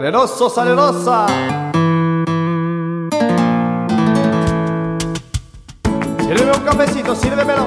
Saleroso, salerosa. Sírveme un cafecito, sírvemelo.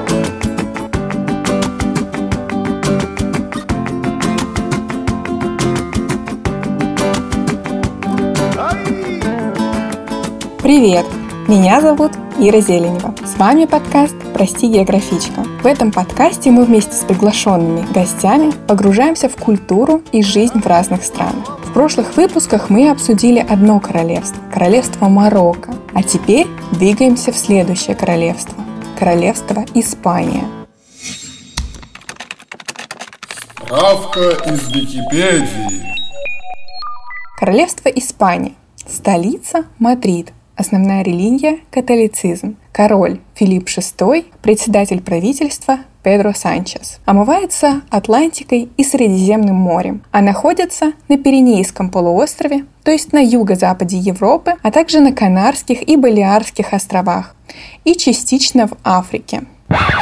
Привет! Меня зовут Ира Зеленева. С вами подкаст «Прости, географичка». В этом подкасте мы вместе с приглашенными гостями погружаемся в культуру и жизнь в разных странах. В прошлых выпусках мы обсудили одно королевство – королевство Марокко. А теперь двигаемся в следующее королевство – королевство Испания. Справка из Википедии. Королевство Испания. Столица – Мадрид. Основная религия – католицизм. Король Филипп VI, председатель правительства Педро Санчес. Омывается Атлантикой и Средиземным морем, а находится на Пиренейском полуострове, то есть на юго-западе Европы, а также на Канарских и Балиарских островах и частично в Африке.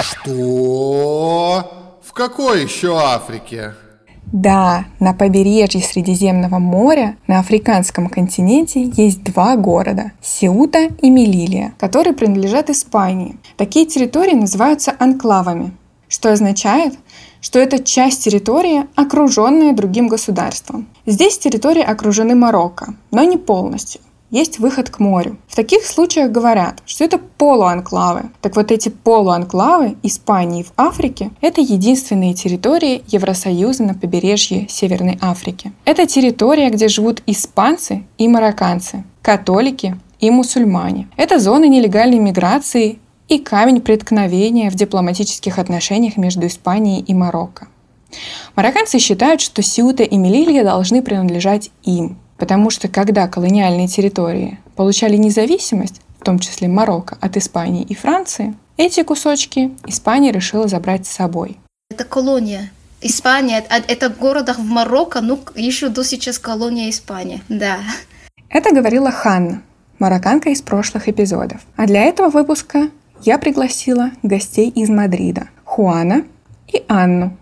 Что? В какой еще Африке? Да, на побережье Средиземного моря на африканском континенте есть два города – Сеута и Мелилия, которые принадлежат Испании. Такие территории называются анклавами, что означает, что это часть территории, окруженная другим государством. Здесь территории окружены Марокко, но не полностью есть выход к морю. В таких случаях говорят, что это полуанклавы. Так вот эти полуанклавы Испании в Африке – это единственные территории Евросоюза на побережье Северной Африки. Это территория, где живут испанцы и марокканцы, католики и мусульмане. Это зона нелегальной миграции и камень преткновения в дипломатических отношениях между Испанией и Марокко. Марокканцы считают, что Сиута и Мелилья должны принадлежать им, Потому что когда колониальные территории получали независимость, в том числе Марокко, от Испании и Франции, эти кусочки Испания решила забрать с собой. Это колония. Испания, это город в Марокко, ну, еще до сейчас колония Испании, да. Это говорила Ханна, марокканка из прошлых эпизодов. А для этого выпуска я пригласила гостей из Мадрида – Хуана и Анну.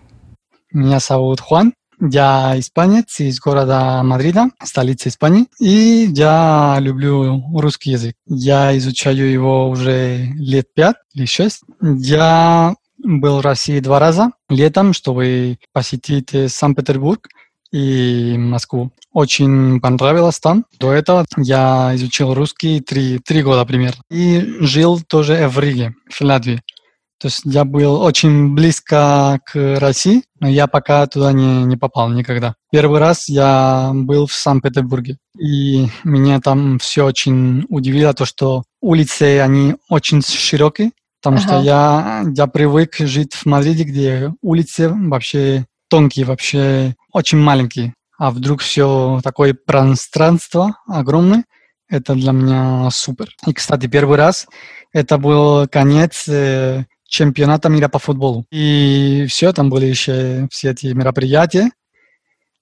Меня зовут Хуан, я испанец из города Мадрида, столицы Испании, и я люблю русский язык. Я изучаю его уже лет пять или шесть. Я был в России два раза летом, чтобы посетить Санкт-Петербург и Москву. Очень понравилось там. До этого я изучил русский три, три года примерно. И жил тоже в Риге, в Латвии. То есть я был очень близко к России, но я пока туда не, не попал никогда. Первый раз я был в Санкт-Петербурге, и меня там все очень удивило, то, что улицы, они очень широкие, потому ага. что я, я привык жить в Мадриде, где улицы вообще тонкие, вообще очень маленькие. А вдруг все такое пространство огромное, это для меня супер. И, кстати, первый раз это был конец э, чемпионата мира по футболу. И все, там были еще все эти мероприятия.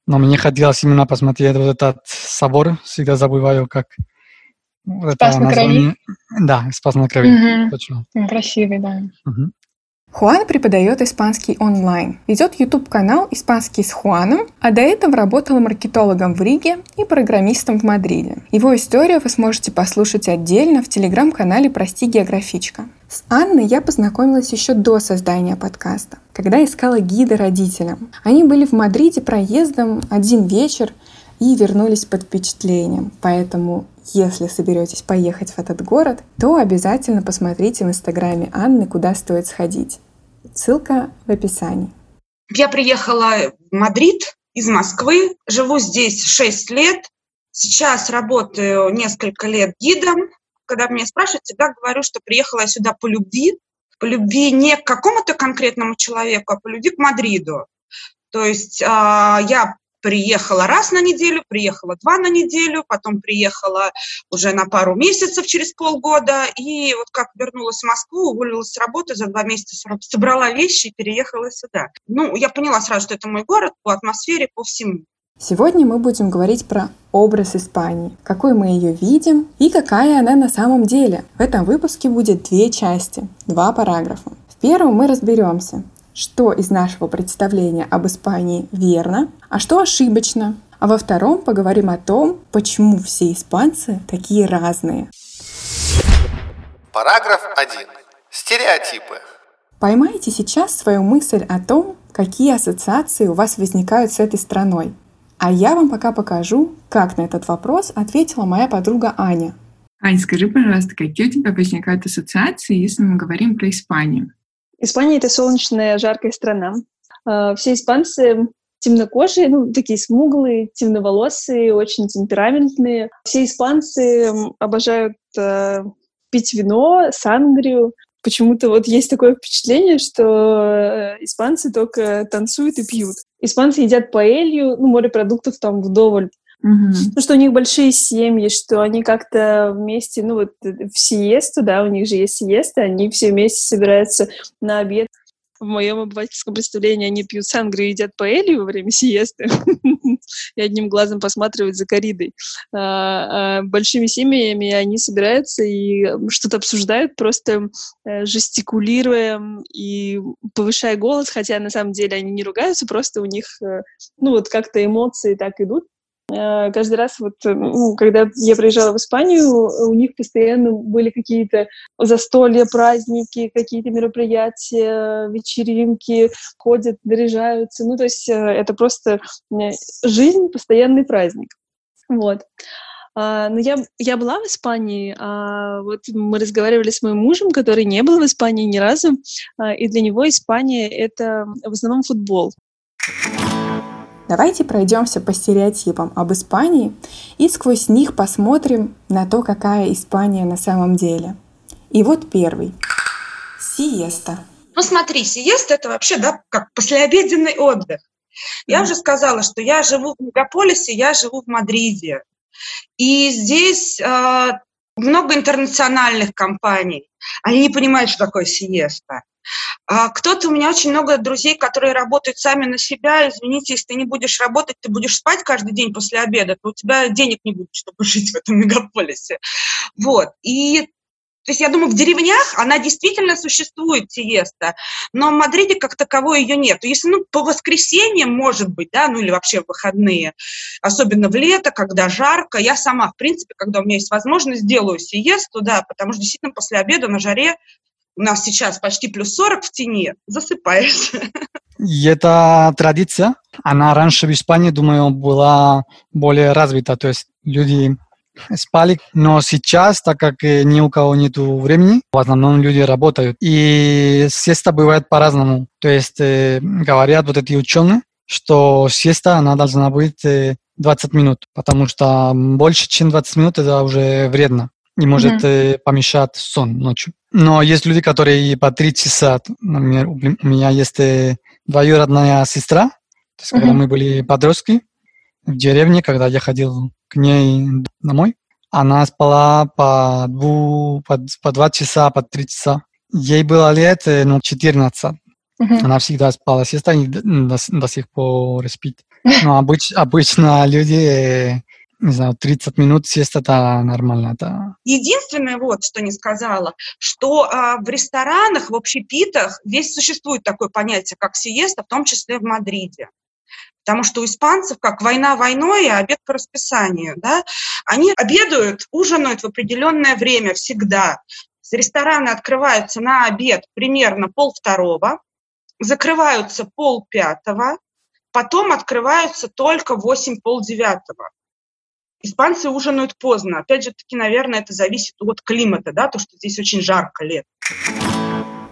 Но мне хотелось именно посмотреть вот этот собор. Всегда забываю, как Спас на крови? Да, Спас на крови. Угу. Точно. Красивый, да. Угу. Хуан преподает испанский онлайн, ведет YouTube-канал «Испанский с Хуаном», а до этого работал маркетологом в Риге и программистом в Мадриде. Его историю вы сможете послушать отдельно в телеграм-канале «Прости, географичка». С Анной я познакомилась еще до создания подкаста, когда искала гида родителям. Они были в Мадриде проездом один вечер и вернулись под впечатлением. Поэтому если соберетесь поехать в этот город, то обязательно посмотрите в инстаграме Анны, куда стоит сходить. Ссылка в описании. Я приехала в Мадрид из Москвы, живу здесь 6 лет, сейчас работаю несколько лет гидом. Когда меня спрашивают, всегда говорю, что приехала я сюда по любви, по любви не к какому-то конкретному человеку, а по любви к Мадриду. То есть э, я приехала раз на неделю, приехала два на неделю, потом приехала уже на пару месяцев через полгода, и вот как вернулась в Москву, уволилась с работы, за два месяца собрала вещи и переехала сюда. Ну, я поняла сразу, что это мой город по атмосфере, по всему. Сегодня мы будем говорить про образ Испании, какой мы ее видим и какая она на самом деле. В этом выпуске будет две части, два параграфа. В первом мы разберемся, что из нашего представления об Испании верно, а что ошибочно. А во втором поговорим о том, почему все испанцы такие разные. Параграф 1. Стереотипы. Поймайте сейчас свою мысль о том, какие ассоциации у вас возникают с этой страной. А я вам пока покажу, как на этот вопрос ответила моя подруга Аня. Ань, скажи, пожалуйста, какие у тебя возникают ассоциации, если мы говорим про Испанию? Испания — это солнечная, жаркая страна. А, все испанцы темнокожие, ну, такие смуглые, темноволосые, очень темпераментные. Все испанцы обожают э, пить вино, сангрию. Почему-то вот есть такое впечатление, что э, испанцы только танцуют и пьют. Испанцы едят паэлью, ну, морепродуктов там вдоволь. Ну, что у них большие семьи, что они как-то вместе, ну, вот э, в сиесту, да, у них же есть сиеста, они все вместе собираются на обед. В моем обывательском представлении они пьют сангрию и едят паэлью во время сиесты и одним глазом посматривают за коридой. А, а большими семьями они собираются и что-то обсуждают, просто э, жестикулируя и повышая голос, хотя на самом деле они не ругаются, просто у них, э, ну, вот как-то эмоции так идут. Э, каждый раз, вот, э, ну, когда я приезжала в Испанию, у них постоянно были какие-то застолья, праздники, какие-то мероприятия, вечеринки, ходят, наряжаются. Ну, то есть э, это просто жизнь, постоянный праздник. Вот. А, но я, я была в Испании, а вот мы разговаривали с моим мужем, который не был в Испании ни разу, а, и для него Испания — это в основном футбол. Давайте пройдемся по стереотипам об Испании и сквозь них посмотрим на то, какая Испания на самом деле. И вот первый. Сиеста. Ну, смотри, сиеста – это вообще, да, как послеобеденный отдых. Я уже сказала, что я живу в мегаполисе, я живу в Мадриде. И здесь э, много интернациональных компаний. Они не понимают, что такое сиеста. А кто-то, у меня очень много друзей, которые работают сами на себя. Извините, если ты не будешь работать, ты будешь спать каждый день после обеда, то у тебя денег не будет, чтобы жить в этом мегаполисе. Вот. И то есть я думаю, в деревнях она действительно существует, сиеста, но в Мадриде как таковой ее нет. Если ну, по воскресеньям, может быть, да, ну или вообще в выходные, особенно в лето, когда жарко, я сама, в принципе, когда у меня есть возможность, делаю сиесту, да, потому что действительно после обеда на жаре у нас сейчас почти плюс 40 в тени, засыпаешь. И эта традиция, она раньше в Испании, думаю, была более развита. То есть люди спали, но сейчас, так как ни у кого нет времени, в основном люди работают. И сеста бывает по-разному. То есть э, говорят вот эти ученые, что сеста, она должна быть э, 20 минут, потому что больше, чем 20 минут, это уже вредно и может Мгм. э, помешать сон ночью. Но есть люди, которые по три часа, например, у меня есть э, двоюродная сестра, то есть, когда Мгм. мы были подростки в деревне, когда я ходил к ней домой, она спала по, дву, по, по два часа, по три часа. Ей было лет э, ну, 14. Мгм. Она всегда спала, сестра и до, до сих пор спит. Но обыч, обычно люди, не знаю, 30 минут сеста это нормально. Это... Единственное, вот, что не сказала, что а, в ресторанах, в общепитах здесь существует такое понятие, как сиеста, в том числе в Мадриде. Потому что у испанцев, как война войной, а обед по расписанию, да, они обедают, ужинают в определенное время всегда. Рестораны открываются на обед примерно пол второго, закрываются пол пятого, потом открываются только восемь пол девятого. Испанцы ужинают поздно. Опять же таки, наверное, это зависит от климата, да, то, что здесь очень жарко лет.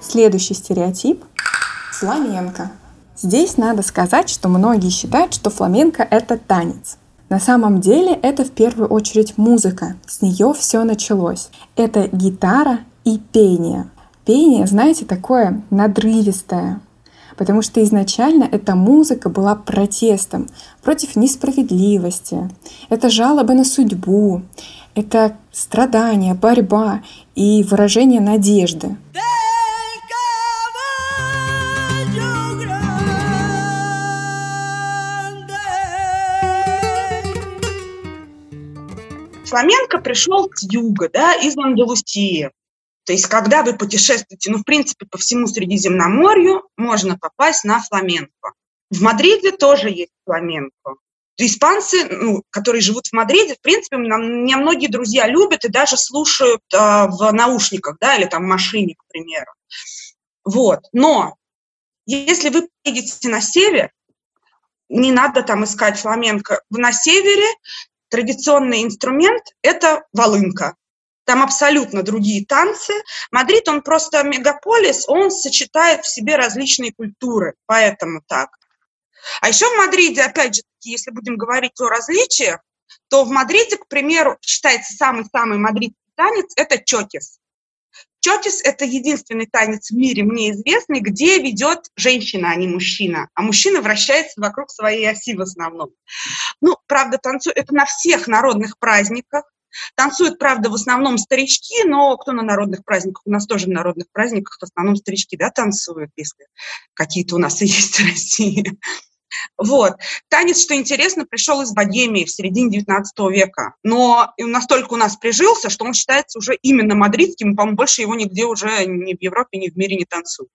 Следующий стереотип – фламенко. Здесь надо сказать, что многие считают, что фламенко – это танец. На самом деле это в первую очередь музыка. С нее все началось. Это гитара и пение. Пение, знаете, такое надрывистое, потому что изначально эта музыка была протестом против несправедливости. Это жалобы на судьбу, это страдания, борьба и выражение надежды. Фламенко пришел с юга, да, из Андалусии. То есть, когда вы путешествуете, ну, в принципе, по всему Средиземноморью, можно попасть на фламенко. В Мадриде тоже есть фламенко. испанцы, ну, которые живут в Мадриде, в принципе, меня многие друзья любят и даже слушают э, в наушниках, да, или там в машине, к примеру. Вот. Но если вы едете на север, не надо там искать фламенко. На севере традиционный инструмент – это волынка. Там абсолютно другие танцы. Мадрид, он просто мегаполис, он сочетает в себе различные культуры, поэтому так. А еще в Мадриде, опять же, если будем говорить о различиях, то в Мадриде, к примеру, считается самый-самый мадридский танец – это chotis. Чокис – это единственный танец в мире, мне известный, где ведет женщина, а не мужчина. А мужчина вращается вокруг своей оси в основном. Ну, правда, танцует это на всех народных праздниках. Танцуют, правда, в основном старички, но кто на народных праздниках? У нас тоже на народных праздниках в основном старички, да, танцуют, если какие-то у нас есть в России. Вот. Танец, что интересно, пришел из Богемии в середине 19 века, но настолько у нас прижился, что он считается уже именно мадридским, по-моему, больше его нигде уже ни в Европе, ни в мире не танцуют.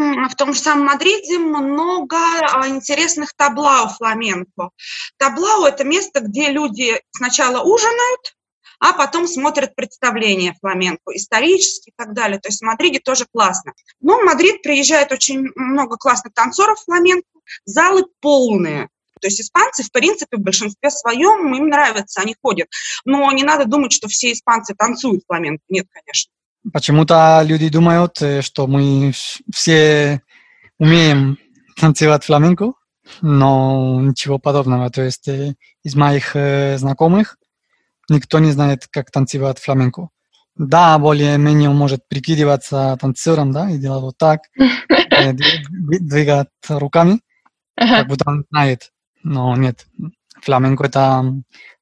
В том же самом Мадриде много а, интересных tablao фламенко. Tablao – это место, где люди сначала ужинают, а потом смотрят представления фламенко, исторические и так далее. То есть в Мадриде тоже классно. Но в Мадрид приезжает очень много классных танцоров фламенко, залы полные. То есть испанцы, в принципе, в большинстве своем им нравится, они ходят. Но не надо думать, что все испанцы танцуют фламенко. Нет, конечно. Почему-то люди думают, э, что мы все умеем танцевать фламенко, но ничего подобного. То есть э, из моих э, знакомых никто не знает, как танцевать фламенко. Да, более-менее может прикидываться танцором, да, и делать вот так, двигать руками, как будто он знает. Но нет, фламенко это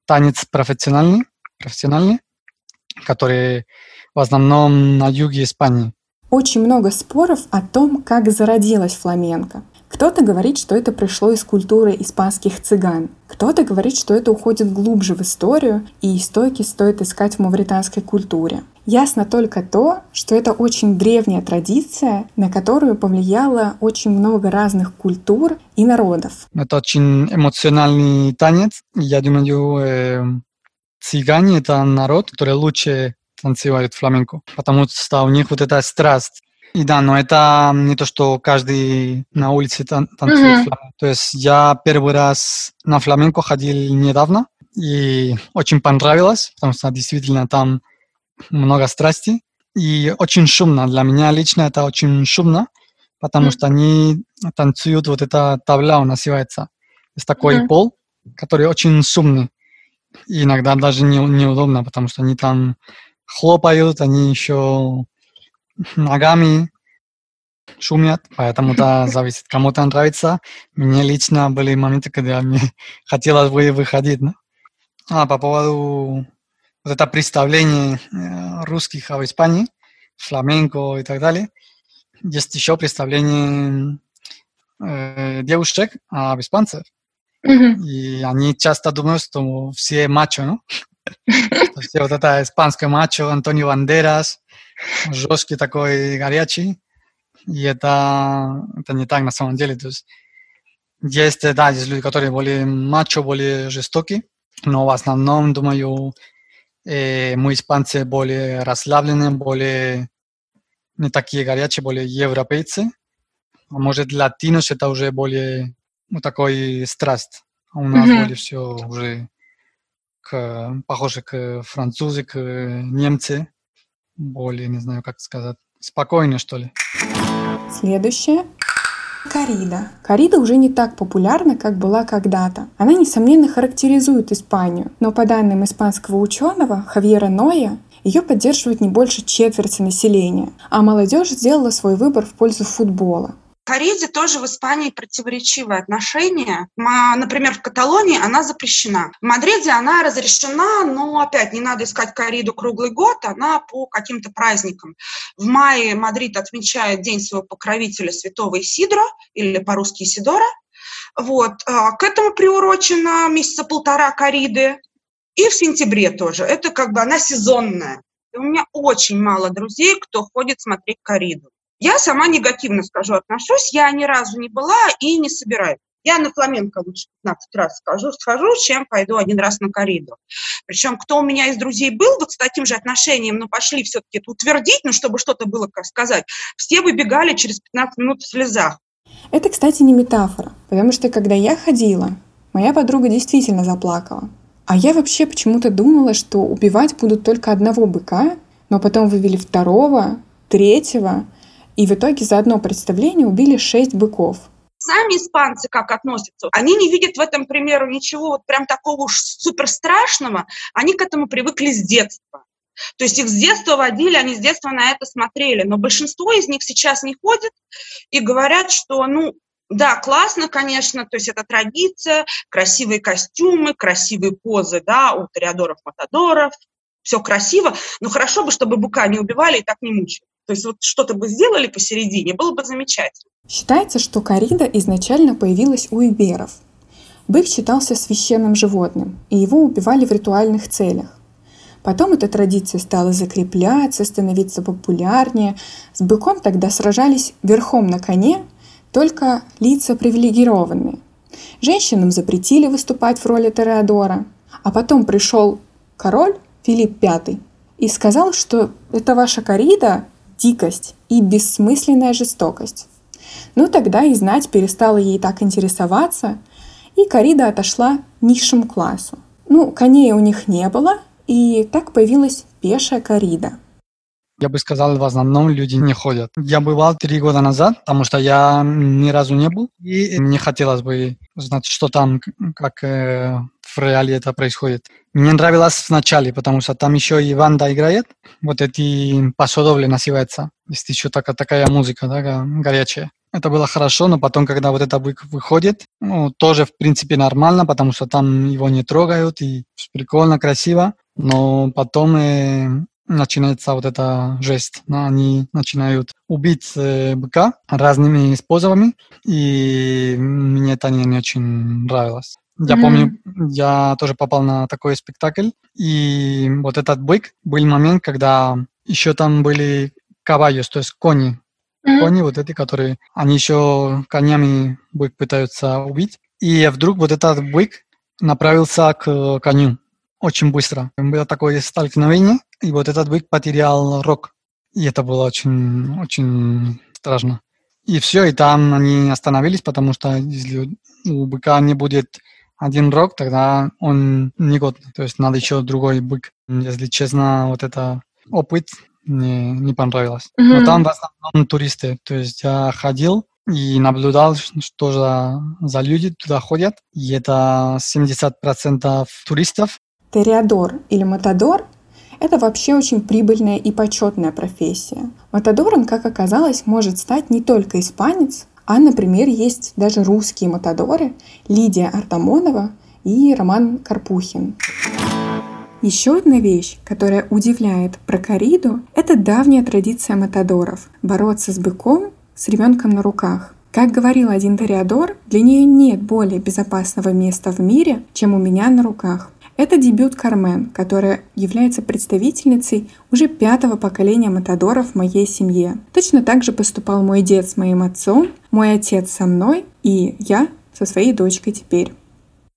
танец профессиональный, профессиональный, который в основном на юге Испании. Очень много споров о том, как зародилась фламенко. Кто-то говорит, что это пришло из культуры испанских цыган. Кто-то говорит, что это уходит глубже в историю, и истоки стоит искать в мавританской культуре. Ясно только то, что это очень древняя традиция, на которую повлияло очень много разных культур и народов. Это очень эмоциональный танец. Я думаю, э, цыгане — это народ, который лучше танцевают фламенко, потому что у них вот эта страсть и да, но это не то, что каждый на улице тан- танцует mm-hmm. фламенко. То есть я первый раз на фламенко ходил недавно, и очень понравилось, потому что действительно там много страсти, и очень шумно. Для меня лично это очень шумно, потому mm-hmm. что они танцуют, вот эта табла называется. Есть такой mm-hmm. пол, который очень шумный. И иногда даже не, неудобно, потому что они там хлопают, они еще ногами шумят, поэтому да, зависит. Кому-то нравится. Мне лично были моменты, когда мне хотелось бы выходить. Да? А по поводу вот это представление э, русских об Испании, фламенко и так далее, есть еще представление э, девушек об испанцах. Mm-hmm. И они часто думают, что все мачо, ну? Все вот это испанское мачо, Антонио Бандерас, жесткий такой, горячий. И это, это не так на самом деле. То есть есть, да, есть люди, которые более мачо, более жестокие, но в основном, думаю, э, мы испанцы более расслабленные, более не такие горячие, более европейцы. А может, латинос это уже более ну, такой страсть. А у нас mm-hmm. более все уже к, похоже к французы, к немцы более, не знаю, как сказать, спокойнее, что ли. Следующее. Корида. Корида уже не так популярна, как была когда-то. Она, несомненно, характеризует Испанию, но по данным испанского ученого Хавьера Ноя, ее поддерживает не больше четверти населения, а молодежь сделала свой выбор в пользу футбола. Корриде тоже в Испании противоречивое отношение. Например, в Каталонии она запрещена. В Мадриде она разрешена, но опять не надо искать корриду круглый год, она по каким-то праздникам. В мае Мадрид отмечает День своего покровителя святого Исидро, или по-русски Исидора. Вот. А, к этому приурочено месяца полтора корриды. И в сентябре тоже. Это как бы она сезонная. И у меня очень мало друзей, кто ходит смотреть кориду. Я сама негативно скажу отношусь, я ни разу не была и не собираюсь. Я на фламенко лучше 15 раз скажу, схожу, чем пойду один раз на корриду. Причем, кто у меня из друзей был вот с таким же отношением, но пошли все-таки это утвердить, ну, чтобы что-то было, сказать, все выбегали через 15 минут в слезах. Это, кстати, не метафора, потому что когда я ходила, моя подруга действительно заплакала. А я вообще почему-то думала, что убивать будут только одного быка, но потом вывели второго, третьего, и в итоге за одно представление убили шесть быков. Сами испанцы как относятся? Они не видят в этом, примеру, ничего вот прям такого уж супер страшного. Они к этому привыкли с детства. То есть их с детства водили, они с детства на это смотрели. Но большинство из них сейчас не ходят и говорят, что, ну, да, классно, конечно, то есть это традиция, красивые костюмы, красивые позы, да, у ториадоров-матадоров, все красиво, но хорошо бы, чтобы бука не убивали и так не мучили. То есть вот что-то бы сделали посередине, было бы замечательно. Считается, что корида изначально появилась у иберов. Бык считался священным животным, и его убивали в ритуальных целях. Потом эта традиция стала закрепляться, становиться популярнее. С быком тогда сражались верхом на коне только лица привилегированные. Женщинам запретили выступать в роли Тореадора. А потом пришел король Филипп V и сказал, что это ваша корида – дикость и бессмысленная жестокость. Ну тогда и знать перестала ей так интересоваться, и корида отошла низшему классу. Ну, коней у них не было, и так появилась пешая корида. Я бы сказал, в основном люди не ходят. Я бывал три года назад, потому что я ни разу не был, и не хотелось бы знать, что там, как э, в реале это происходит. Мне нравилось начале, потому что там еще и Ванда играет, вот эти пасодовли называется. Есть еще такая, такая музыка, да, горячая. Это было хорошо, но потом, когда вот это выходит, ну, тоже, в принципе, нормально, потому что там его не трогают, и прикольно, красиво. Но потом э, начинается вот эта жесть. Да, они начинают убить э, быка разными способами, и мне это не, не очень нравилось. Я mm-hmm. помню, я тоже попал на такой спектакль, и вот этот бык был момент, когда еще там были кавайос, то есть кони, Mm-hmm. Кони вот эти, которые, они еще конями бык пытаются убить. И вдруг вот этот бык направился к коню очень быстро. Было такое столкновение, и вот этот бык потерял рог. И это было очень, очень страшно. И все, и там они остановились, потому что если у быка не будет один рог, тогда он не годный. То есть надо еще другой бык. Если честно, вот это опыт не, не понравилось. Mm-hmm. Но там в основном туристы. То есть я ходил и наблюдал, что за, за люди туда ходят. И это 70% туристов. Териадор или Матадор – это вообще очень прибыльная и почетная профессия. Матадором, как оказалось, может стать не только испанец, а, например, есть даже русские матадоры Лидия Артамонова и Роман Карпухин. Еще одна вещь, которая удивляет про кориду, это давняя традиция матадоров – бороться с быком с ребенком на руках. Как говорил один ториадор, для нее нет более безопасного места в мире, чем у меня на руках. Это дебют Кармен, которая является представительницей уже пятого поколения матадоров в моей семье. Точно так же поступал мой дед с моим отцом, мой отец со мной и я со своей дочкой теперь.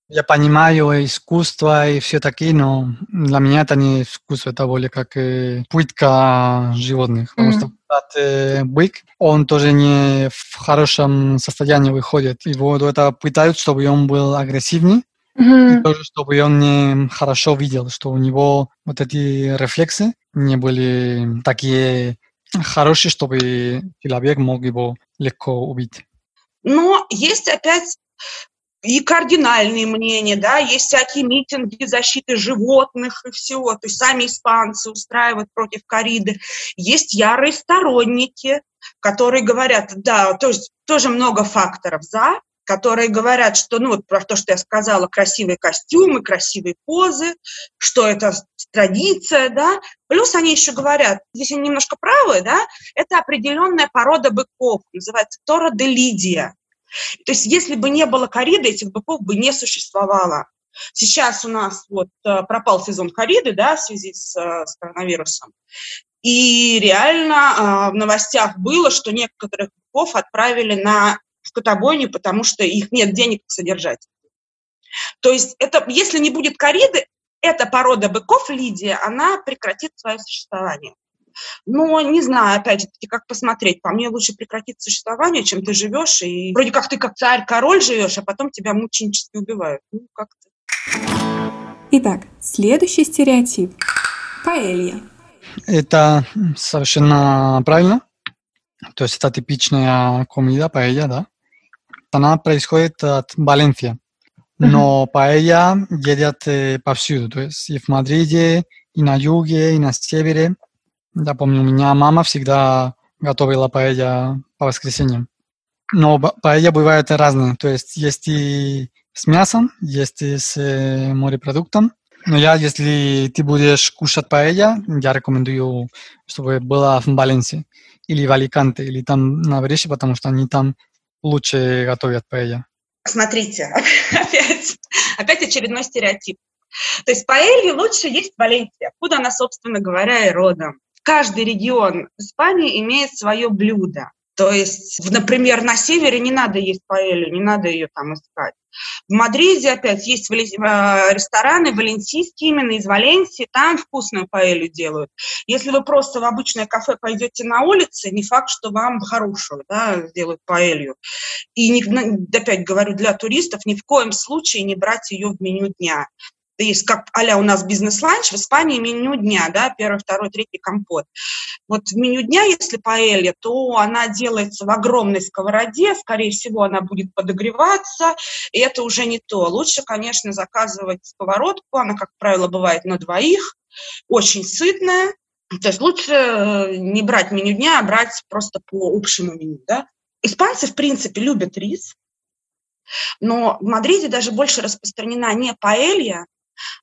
Я понимаю искусство и все такие, но для меня это не искусство, это более как э, пытка животных. Потому mm. что этот э, бык, он тоже не в хорошем состоянии выходит. Его это пытают, чтобы он был агрессивней. Mm-hmm. И тоже, чтобы он не хорошо видел, что у него вот эти рефлексы не были такие хорошие, чтобы человек мог его легко убить. Но есть опять и кардинальные мнения, да, есть всякие митинги защиты животных и всего, то есть сами испанцы устраивают против кориды. Есть ярые сторонники, которые говорят, да, то есть тоже много факторов за, которые говорят, что, ну, вот про то, что я сказала, красивые костюмы, красивые позы, что это традиция, да, плюс они еще говорят, здесь они немножко правы, да, это определенная порода быков, называется Тора де Лидия, то есть если бы не было кориды, этих быков бы не существовало. Сейчас у нас вот э, пропал сезон кориды, да, в связи с, э, с коронавирусом. И реально э, в новостях было, что некоторых быков отправили на скотобойню, потому что их нет денег содержать. То есть это, если не будет кориды, эта порода быков, Лидия, она прекратит свое существование. Но не знаю, опять же таки, как посмотреть. По мне лучше прекратить существование, чем ты живешь, и вроде как ты как царь-король живешь, а потом тебя мученически убивают. Ну, как-то. Итак, следующий стереотип. Паэлья. Это совершенно правильно. То есть это типичная комида, паэлья, да? Она происходит от Валенсии. Но паэлья едят повсюду. То есть и в Мадриде, и на юге, и на севере. Я помню, у меня мама всегда готовила паэлья по воскресеньям. Но паэлья бывают разные. То есть есть и с мясом, есть и с морепродуктом. Но я, если ты будешь кушать паэлья, я рекомендую, чтобы была в Валенсии или в Аликанте, или там на Бреши, потому что они там лучше готовят паэлья. Смотрите, опять, опять очередной стереотип. То есть паэлья лучше есть в Валенсии, откуда она, собственно говоря, и родом. Каждый регион Испании имеет свое блюдо. То есть, например, на севере не надо есть паэлью, не надо ее там искать. В Мадриде опять есть э, рестораны валенсийские, именно из Валенсии, там вкусную паэлью делают. Если вы просто в обычное кафе пойдете на улице, не факт, что вам хорошую да, сделают паэлью. И не, опять говорю, для туристов ни в коем случае не брать ее в меню дня есть как а у нас бизнес-ланч, в Испании меню дня, да, первый, второй, третий компот. Вот в меню дня, если паэлья, то она делается в огромной сковороде, скорее всего, она будет подогреваться, и это уже не то. Лучше, конечно, заказывать сковородку, она, как правило, бывает на двоих, очень сытная, то есть лучше э, не брать меню дня, а брать просто по общему меню, да. Испанцы, в принципе, любят рис, но в Мадриде даже больше распространена не паэлья,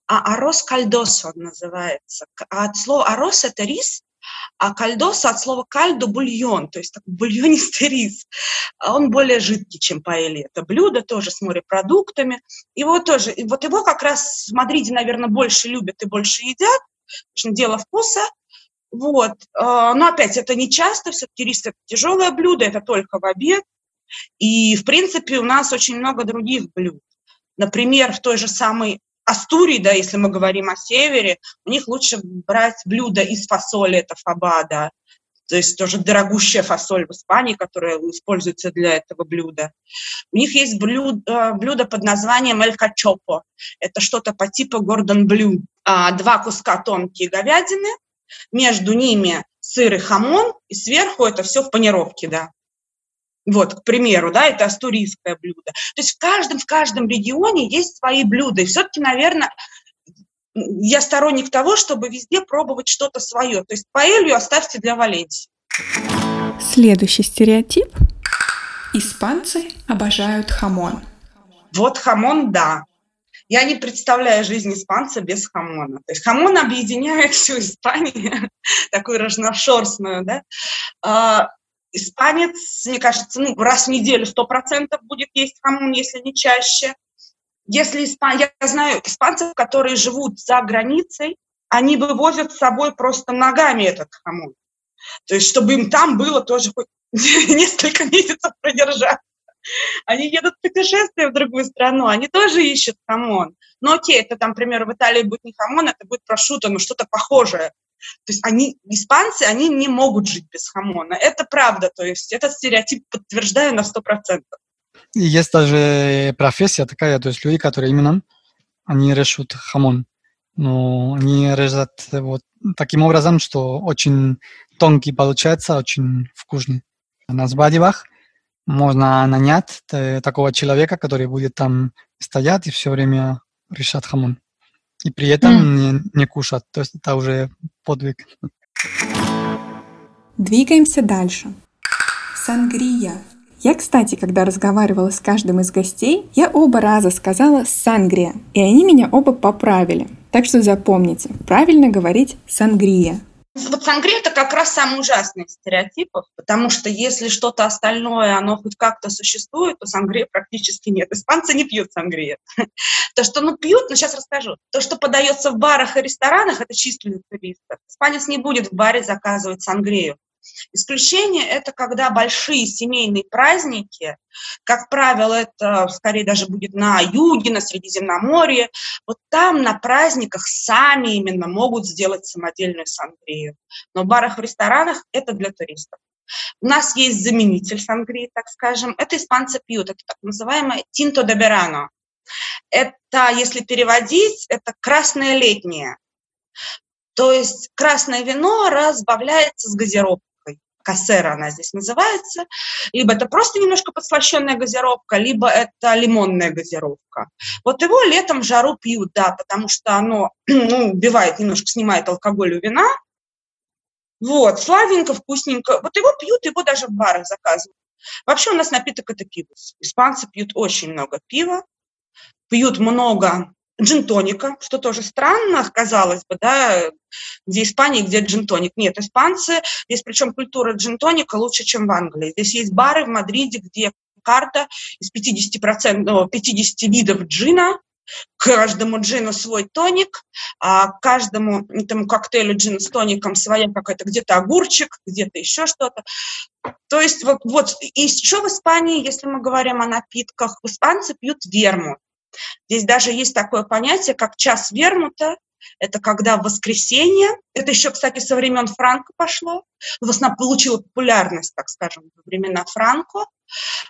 а арос кальдосо называется. А от слова арос – это рис, а кальдоса от слова кальдо – бульон, то есть такой бульонистый рис. Он более жидкий, чем паэлья. Это блюдо тоже с морепродуктами. Его тоже, и вот его как раз в Мадриде, наверное, больше любят и больше едят. Дело вкуса. Вот. А, но опять, это не часто, все-таки рис – это тяжелое блюдо, это только в обед. И, в принципе, у нас очень много других блюд. Например, в той же самой Астурии, да, если мы говорим о севере, у них лучше брать блюдо из фасоли, это фабада, то есть тоже дорогущая фасоль в Испании, которая используется для этого блюда. У них есть блюдо, блюдо под названием эль качопо. Это что-то по типу гордон блю. А, два куска тонкие говядины, между ними сыр и хамон, и сверху это все в панировке, да. Вот, к примеру, да, это астурийское блюдо. То есть в каждом, в каждом регионе есть свои блюда. И все-таки, наверное, я сторонник того, чтобы везде пробовать что-то свое. То есть паэлью оставьте для Валенсии. Следующий стереотип. Испанцы обожают хамон. Вот хамон, да. Я не представляю жизнь испанца без хамона. То есть хамон объединяет всю Испанию, такую разношерстную, да. Испанец, мне кажется, ну, раз в неделю сто процентов будет есть хамон, если не чаще. Если испан... Я знаю испанцев, которые живут за границей, они вывозят с собой просто ногами этот хамон. То есть, чтобы им там было тоже хоть несколько месяцев продержаться. Они едут в путешествие в другую страну, они тоже ищут хамон. Но окей, это там, например, в Италии будет не хамон, это будет прошутто, но что-то похожее. То есть они, испанцы, они не могут жить без хамона. Это правда, то есть этот стереотип подтверждаю на 100%. И есть даже профессия такая, то есть люди, которые именно, они режут хамон. Но они режут вот таким образом, что очень тонкий получается, очень вкусный. На свадьбах можно нанять такого человека, который будет там стоять и все время резать хамон и при этом mm. не, не кушать. То есть это уже подвиг. Двигаемся дальше. Сангрия. Я, кстати, когда разговаривала с каждым из гостей, я оба раза сказала «сангрия», и они меня оба поправили. Так что запомните, правильно говорить «сангрия». Вот сангрия – это как раз самый ужасный из стереотипов, потому что если что-то остальное, оно хоть как-то существует, то сангрия практически нет. Испанцы не пьют сангрия. То, что ну пьют, но сейчас расскажу. То, что подается в барах и ресторанах, это для туристов. Испанец не будет в баре заказывать сангрию. Исключение – это когда большие семейные праздники, как правило, это скорее даже будет на юге, на Средиземноморье, вот там на праздниках сами именно могут сделать самодельную сангрию. Но в барах и ресторанах это для туристов. У нас есть заменитель сангрии, так скажем. Это испанцы пьют, это так называемое тинто де берано. Это, если переводить, это красное летнее. То есть красное вино разбавляется с газировкой. Кассера она здесь называется. Либо это просто немножко подслащенная газировка, либо это лимонная газировка. Вот его летом в жару пьют, да, потому что оно ну, убивает, немножко снимает алкоголь у вина. Вот, славненько, вкусненько. Вот его пьют, его даже в барах заказывают. Вообще у нас напиток это пиво. Испанцы пьют очень много пива, пьют много джин-тоника, что тоже странно, казалось бы, да, где Испания, где джин-тоник. Нет, испанцы, здесь причем культура джин-тоника лучше, чем в Англии. Здесь есть бары в Мадриде, где карта из 50%, 50 видов джина, каждому джину свой тоник, а каждому этому коктейлю джин с тоником своя какая-то где-то огурчик, где-то еще что-то. То есть вот, вот и еще в Испании, если мы говорим о напитках, испанцы пьют вермут. Здесь даже есть такое понятие, как час вермута. Это когда в воскресенье, это еще, кстати, со времен Франко пошло, в основном получила популярность, так скажем, во времена Франко,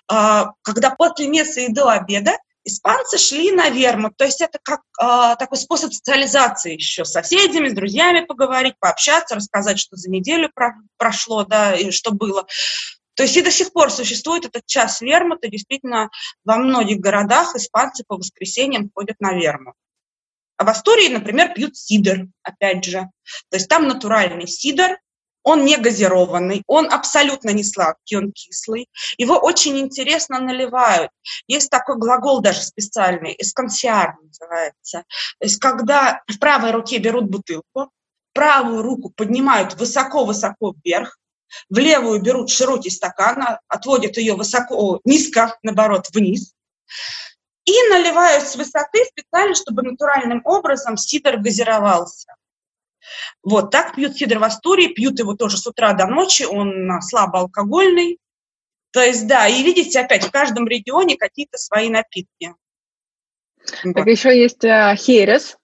а, когда после месса и до обеда испанцы шли на вермут, то есть это как э, такой способ социализации еще с соседями, с друзьями поговорить, пообщаться, рассказать, что за неделю про прошло, да, и что было. То есть и до сих пор существует этот час вермута. Действительно, во многих городах испанцы по воскресеньям ходят на вермут. А в Астории, например, пьют сидр, опять же. То есть там натуральный сидр, он не газированный, он абсолютно не сладкий, он кислый. Его очень интересно наливают. Есть такой глагол даже специальный, эскансиар называется. То есть когда в правой руке берут бутылку, правую руку поднимают высоко-высоко вверх, в левую берут широкий стакан, отводят ее высоко, низко, наоборот, вниз, и наливают с высоты специально, чтобы натуральным образом сидр газировался. Вот, так пьют сидр в Астурии, пьют его тоже с утра до ночи, он слабоалкогольный. То есть, да, и видите, опять, в каждом регионе какие-то свои напитки. Так вот. еще есть э, Херес,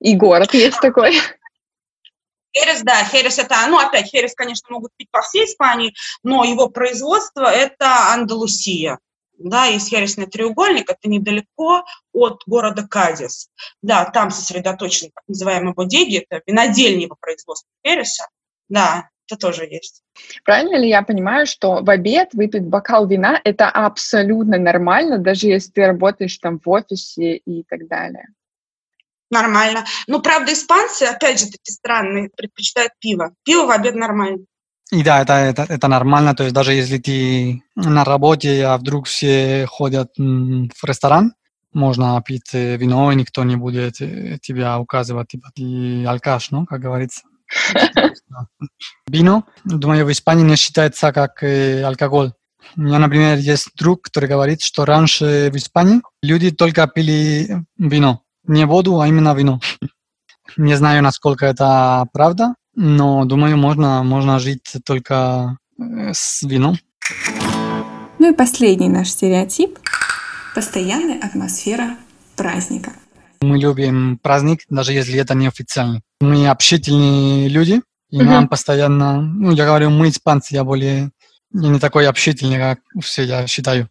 и город есть такой. Херес, да, херес это, ну, опять, херес, конечно, могут пить по всей Испании, но его производство – это Андалусия. Да, есть хересный треугольник, это недалеко от города Казис. Да, там сосредоточен так называемый бодеги, это винодельни по производству хереса. Да, это тоже есть. Правильно ли я понимаю, что в обед выпить бокал вина – это абсолютно нормально, даже если ты работаешь там в офисе и так далее? Нормально. Ну, правда, испанцы, опять же, такие странные, предпочитают пиво. Пиво в обед нормально. И да, это, это, это нормально, то есть даже если ты на работе, а вдруг все ходят в ресторан, можно пить э, вино, и никто не будет э, тебя указывать, типа, ты алкаш, ну, как говорится. Вино, думаю, в Испании не считается как э, алкоголь. У меня, например, есть друг, который говорит, что раньше в Испании люди только пили вино не воду, а именно вино. Не знаю, насколько это правда, но думаю, можно, можно жить только э, с вином. Ну и последний наш стереотип – постоянная атмосфера праздника. Мы любим праздник, даже если это не официальный. Мы общительные люди, и uh-huh. нам постоянно, ну, я говорю, мы испанцы, я более, я не такой общительный, как все, я считаю.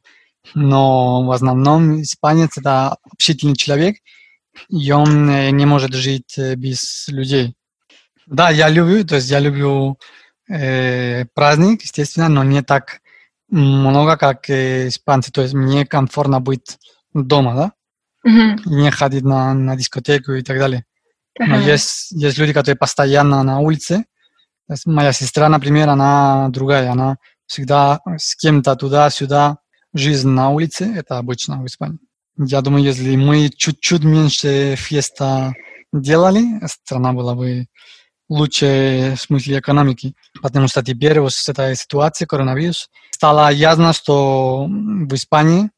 Но в основном испанец – это общительный человек – и он не может жить без людей. Да, я люблю, то есть я люблю э, праздник, естественно, но не так много, как э, испанцы. То есть мне комфортно быть дома, да? Uh-huh. Не ходить на, на дискотеку и так далее. Uh-huh. Но есть, есть люди, которые постоянно на улице. Моя сестра, например, она другая, она всегда с кем-то туда-сюда. Жизнь на улице – это обычно в Испании. Я думаю, если мы чуть-чуть меньше феста делали, страна была бы лучше в смысле экономики. Потому что теперь вот с этой ситуацией коронавирус стало ясно, что в Испании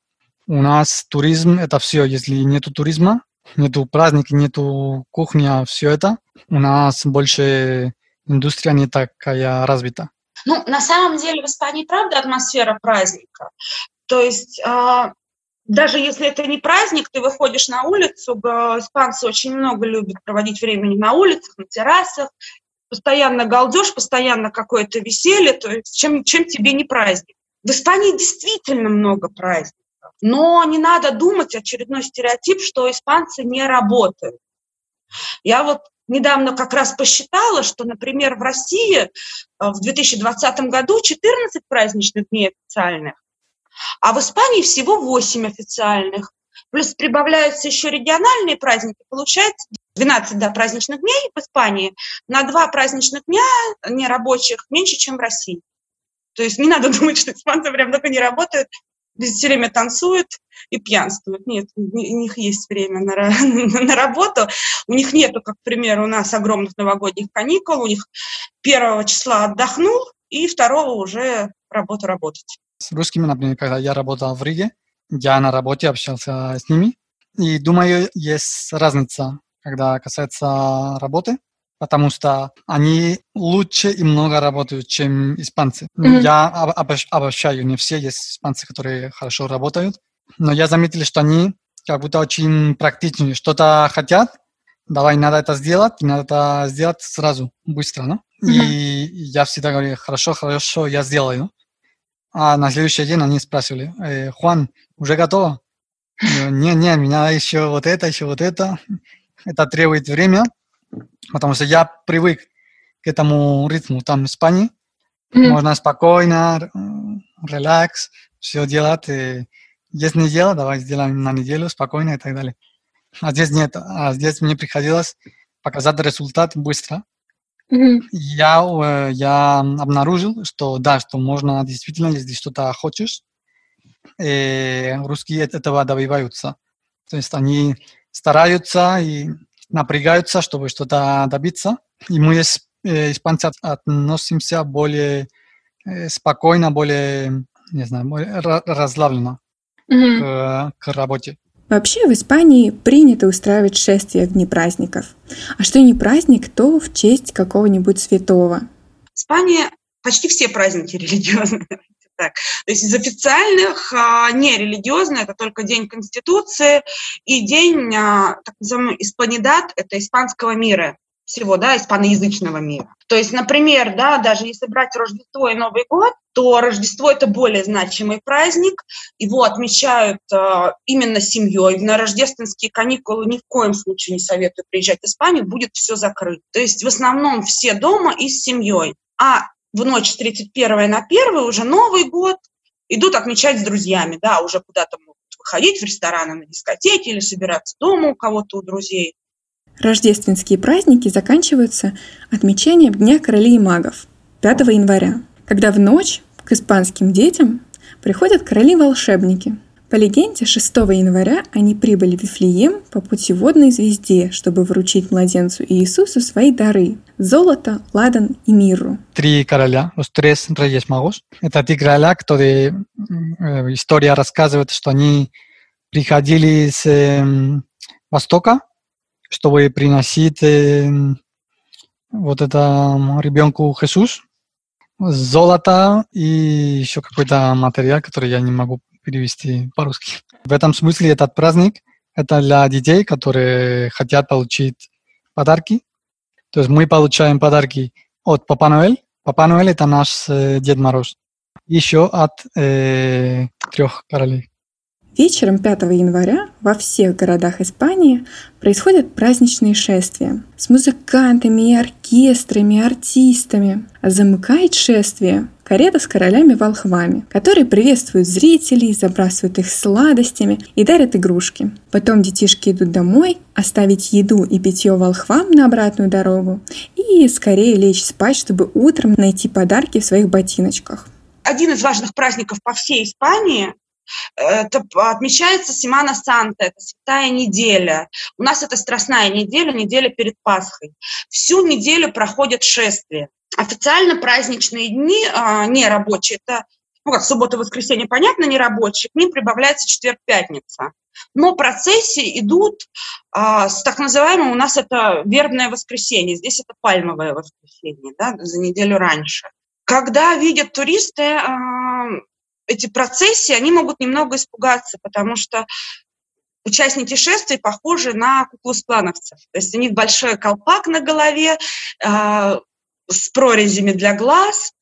у нас туризм – это все. Если нету туризма, нету праздника, нету кухни, все это, у нас больше индустрия не такая развита. Ну, на самом деле в Испании, правда, атмосфера праздника. То есть а, даже если это не праздник, ты выходишь на улицу, испанцы очень много любят проводить времени на улицах, на террасах, постоянно галдеж, постоянно какое-то веселье, то есть чем, чем тебе не праздник. В Испании действительно много праздников, но не надо думать, очередной стереотип, что испанцы не работают. Я вот недавно как раз посчитала, что, например, в России э, в 2020 году 14 праздничных дней официальных, а в Испании всего 8 официальных. Плюс прибавляются еще региональные праздники, получается 12 да, праздничных дней в Испании, на два праздничных дня нерабочих меньше, чем в России. То есть не надо думать, что испанцы прям только не работают, все время танцуют и пьянствуют. Нет, у них есть время на, на работу. У них нету, как, к примеру, у нас огромных новогодних каникул. У них первого числа отдохнул, и второго уже работу работать. С русскими, например, когда я работал в Риге, я на работе общался с ними, и думаю, есть разница, когда касается работы, потому что они лучше и много работают, чем испанцы. Mm-hmm. Я обобщаю, не все есть испанцы, которые хорошо работают, но я заметил, что они как будто очень практичные, что-то хотят, давай, надо это сделать, надо это сделать сразу, быстро, ну? Mm-hmm. И я всегда говорю, хорошо, хорошо, я сделаю. А на следующий день они спрашивали, э, Хуан, уже готово? Не, не, меня еще вот это, еще вот это. Это требует время, потому что я привык к этому ритму там в Испании. Mm-hmm. Можно спокойно, релакс, все делать. И есть неделя, давай сделаем на неделю спокойно и так далее. А здесь нет. А здесь мне приходилось показать результат быстро. Я, э, я обнаружил, что да, что можно действительно, если что-то хочешь, и русские этого добиваются. То есть они стараются и напрягаются, чтобы что-то добиться. И мы, э, испанцы, относимся более э, спокойно, более, не знаю, более расслабленно mm-hmm. к, к работе. Вообще в Испании принято устраивать шествия в дни праздников. А что не праздник, то в честь какого-нибудь святого. Испания почти все праздники религиозные так. То есть из официальных а, не религиозные, это только День Конституции и День, а, так называемый Испанидат, это испанского мира всего, да, испаноязычного мира. То есть, например, да, даже если брать Рождество и Новый год, то Рождество – это более значимый праздник, его отмечают э, именно семьей. На рождественские каникулы ни в коем случае не советую приезжать в Испанию, будет все закрыто. То есть в основном все дома и с семьей. А в ночь с 31 на 1 уже Новый год, идут отмечать с друзьями, да, уже куда-то могут выходить в рестораны, на дискотеки или собираться дома у кого-то, у друзей. Рождественские праздники заканчиваются отмечанием Дня королей и магов 5 января, когда в ночь к испанским детям приходят короли-волшебники – по легенде, 6 января они прибыли в Вифлеем по путеводной звезде, чтобы вручить младенцу Иисусу свои дары – золото, ладан и мирру. Три короля, los tres reyes magos. Это три короля, которые э, история рассказывает, что они приходили с э, Востока, чтобы приносить э, вот это ребенку Иисус, золото и еще какой-то материал, который я не могу перевести по-русски. В этом смысле этот праздник – это для детей, которые хотят получить подарки. То есть мы получаем подарки от Папа Ноэль. Папа Ноэль – это наш э, Дед Мороз. Еще от э, трех королей. Вечером 5 января во всех городах Испании происходят праздничные шествия с музыкантами и оркестрами, и артистами. А замыкает шествие карета с королями-волхвами, которые приветствуют зрителей, забрасывают их сладостями и дарят игрушки. Потом детишки идут домой, оставить еду и питье волхвам на обратную дорогу и скорее лечь спать, чтобы утром найти подарки в своих ботиночках. Один из важных праздников по всей Испании это отмечается Симана Санта, это святая неделя. У нас это страстная неделя, неделя перед Пасхой. Всю неделю проходят шествия. Официально праздничные дни, а, не рабочие, это ну как суббота, воскресенье, понятно, не рабочие, к ним прибавляется четверг-пятница. Но процессии идут а, с так называемым, у нас это вербное воскресенье, здесь это пальмовое воскресенье, да, за неделю раньше когда видят туристы э, эти процессии, они могут немного испугаться, потому что участники шествий похожи на куклу-сплановцев. То есть у них большой колпак на голове э, с прорезями для глаз.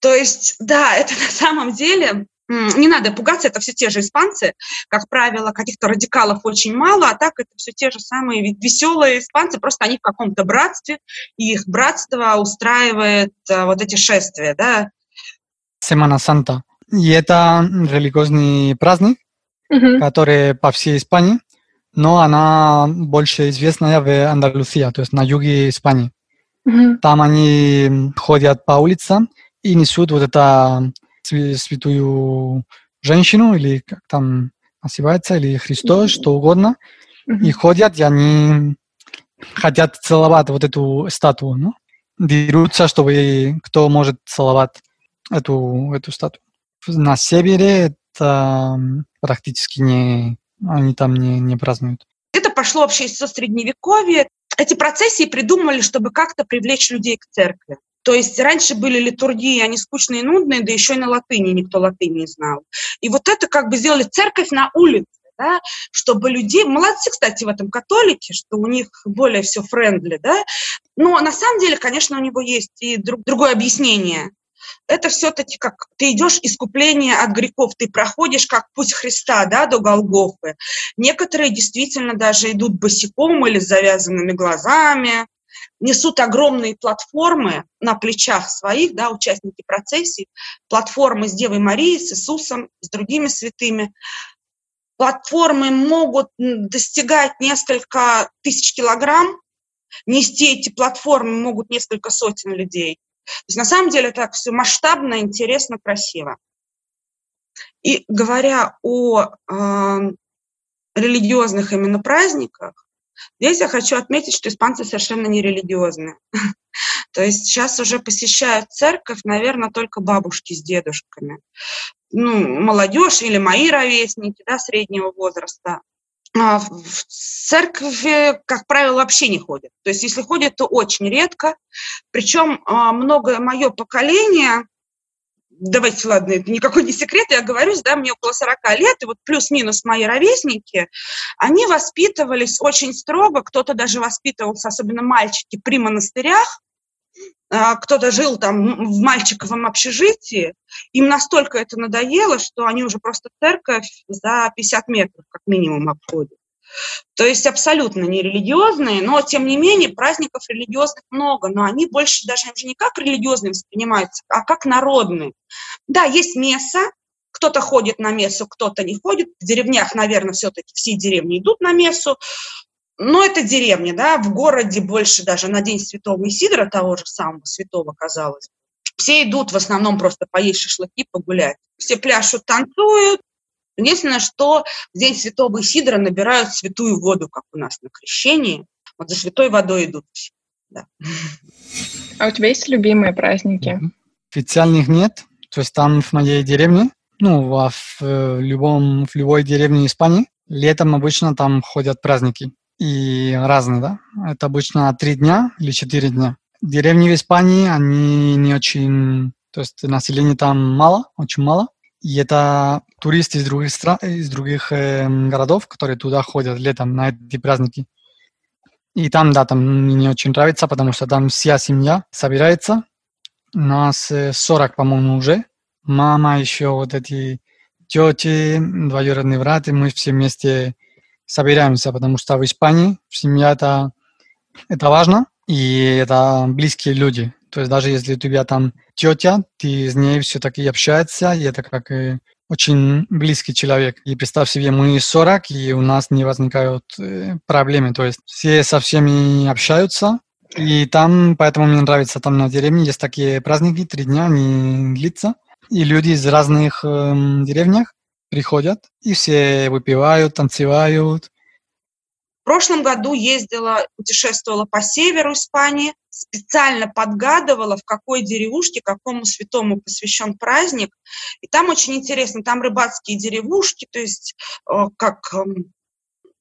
То есть, да, это на самом деле не надо пугаться, это все те же испанцы. Как правило, каких-то радикалов очень мало, а так это все те же самые веселые испанцы, просто они в каком-то братстве, и их братство устраивает а, вот эти шествия, да. Семана Санта. И это религиозный праздник, uh-huh. который по всей Испании, но она больше известная в Андалусии, то есть на юге Испании. Uh-huh. Там они ходят по улицам и несут вот это святую женщину, или как там называется, или Христос, что угодно, mm-hmm. и ходят, и они хотят целовать вот эту статую, ну? дерутся, чтобы кто может целовать эту, эту статую. На севере это практически не, они там не, не празднуют. Это пошло вообще со средневековья. Эти процессии придумали, чтобы как-то привлечь людей к церкви. То есть раньше были литургии, они скучные и нудные, да еще и на латыни никто латынь не знал. И вот это как бы сделали церковь на улице, да, чтобы людей, молодцы, кстати, в этом католики, что у них более все френдли, да, но на самом деле, конечно, у него есть и друг, другое объяснение. Это все-таки как ты идешь искупление от грехов, ты проходишь как путь Христа, да, до Голгофы. Некоторые действительно даже идут босиком или с завязанными глазами, несут огромные платформы на плечах своих, да, участники процессий, платформы с Девой Марией, с Иисусом, с другими святыми. Платформы могут достигать несколько тысяч килограмм, нести эти платформы могут несколько сотен людей. То есть на самом деле так все масштабно, интересно, красиво. И говоря о э, религиозных именно праздниках, Здесь я хочу отметить, что испанцы совершенно не религиозные. То есть сейчас уже посещают церковь, наверное, только бабушки с дедушками. Ну, молодежь или мои ровесники, да, среднего возраста. А в церкви, как правило, вообще не ходят. То есть если ходят, то очень редко. Причем а, многое мое поколение давайте, ладно, это никакой не секрет, я говорю, да, мне около 40 лет, и вот плюс-минус мои ровесники, они воспитывались очень строго, кто-то даже воспитывался, особенно мальчики, при монастырях, кто-то жил там в мальчиковом общежитии, им настолько это надоело, что они уже просто церковь за 50 метров как минимум обходят. То есть абсолютно не религиозные, но тем не менее праздников религиозных много, но они больше даже уже не как религиозные воспринимаются, а как народные. Да, есть месса, кто-то ходит на мессу, кто-то не ходит. В деревнях, наверное, все-таки все деревни идут на мессу, но это деревня, да, в городе больше даже на День Святого Исидора, того же самого святого, казалось. Все идут в основном просто поесть шашлыки, погулять. Все пляшут, танцуют, Единственное, что в день Святого Исидора набирают святую воду, как у нас на крещении. Вот за святой водой идут все. Да. А у тебя есть любимые праздники? Официальных нет. То есть там в моей деревне, ну, в, в, любом, в любой деревне Испании, летом обычно там ходят праздники. И разные, да. Это обычно три дня или четыре дня. Деревни в Испании, они не очень... То есть населения там мало, очень мало. И это туристы из других стран, из других э, городов, которые туда ходят летом на эти праздники. И там, да, там мне не очень нравится, потому что там вся семья собирается. Нас 40, э, по-моему, уже. Мама, еще вот эти тети, двоюродные браты, мы все вместе собираемся, потому что в Испании семья это, это важно, и это близкие люди. То есть даже если у тебя там тетя, ты с ней все-таки общаешься, и это как очень близкий человек. И представь себе, мы 40, и у нас не возникают э, проблемы. То есть все со всеми общаются, и там, поэтому мне нравится, там на деревне есть такие праздники, три дня они длятся, и люди из разных э, деревнях приходят, и все выпивают, танцевают, в прошлом году ездила, путешествовала по северу Испании, специально подгадывала, в какой деревушке, какому святому посвящен праздник. И там очень интересно, там рыбацкие деревушки, то есть э, как эм,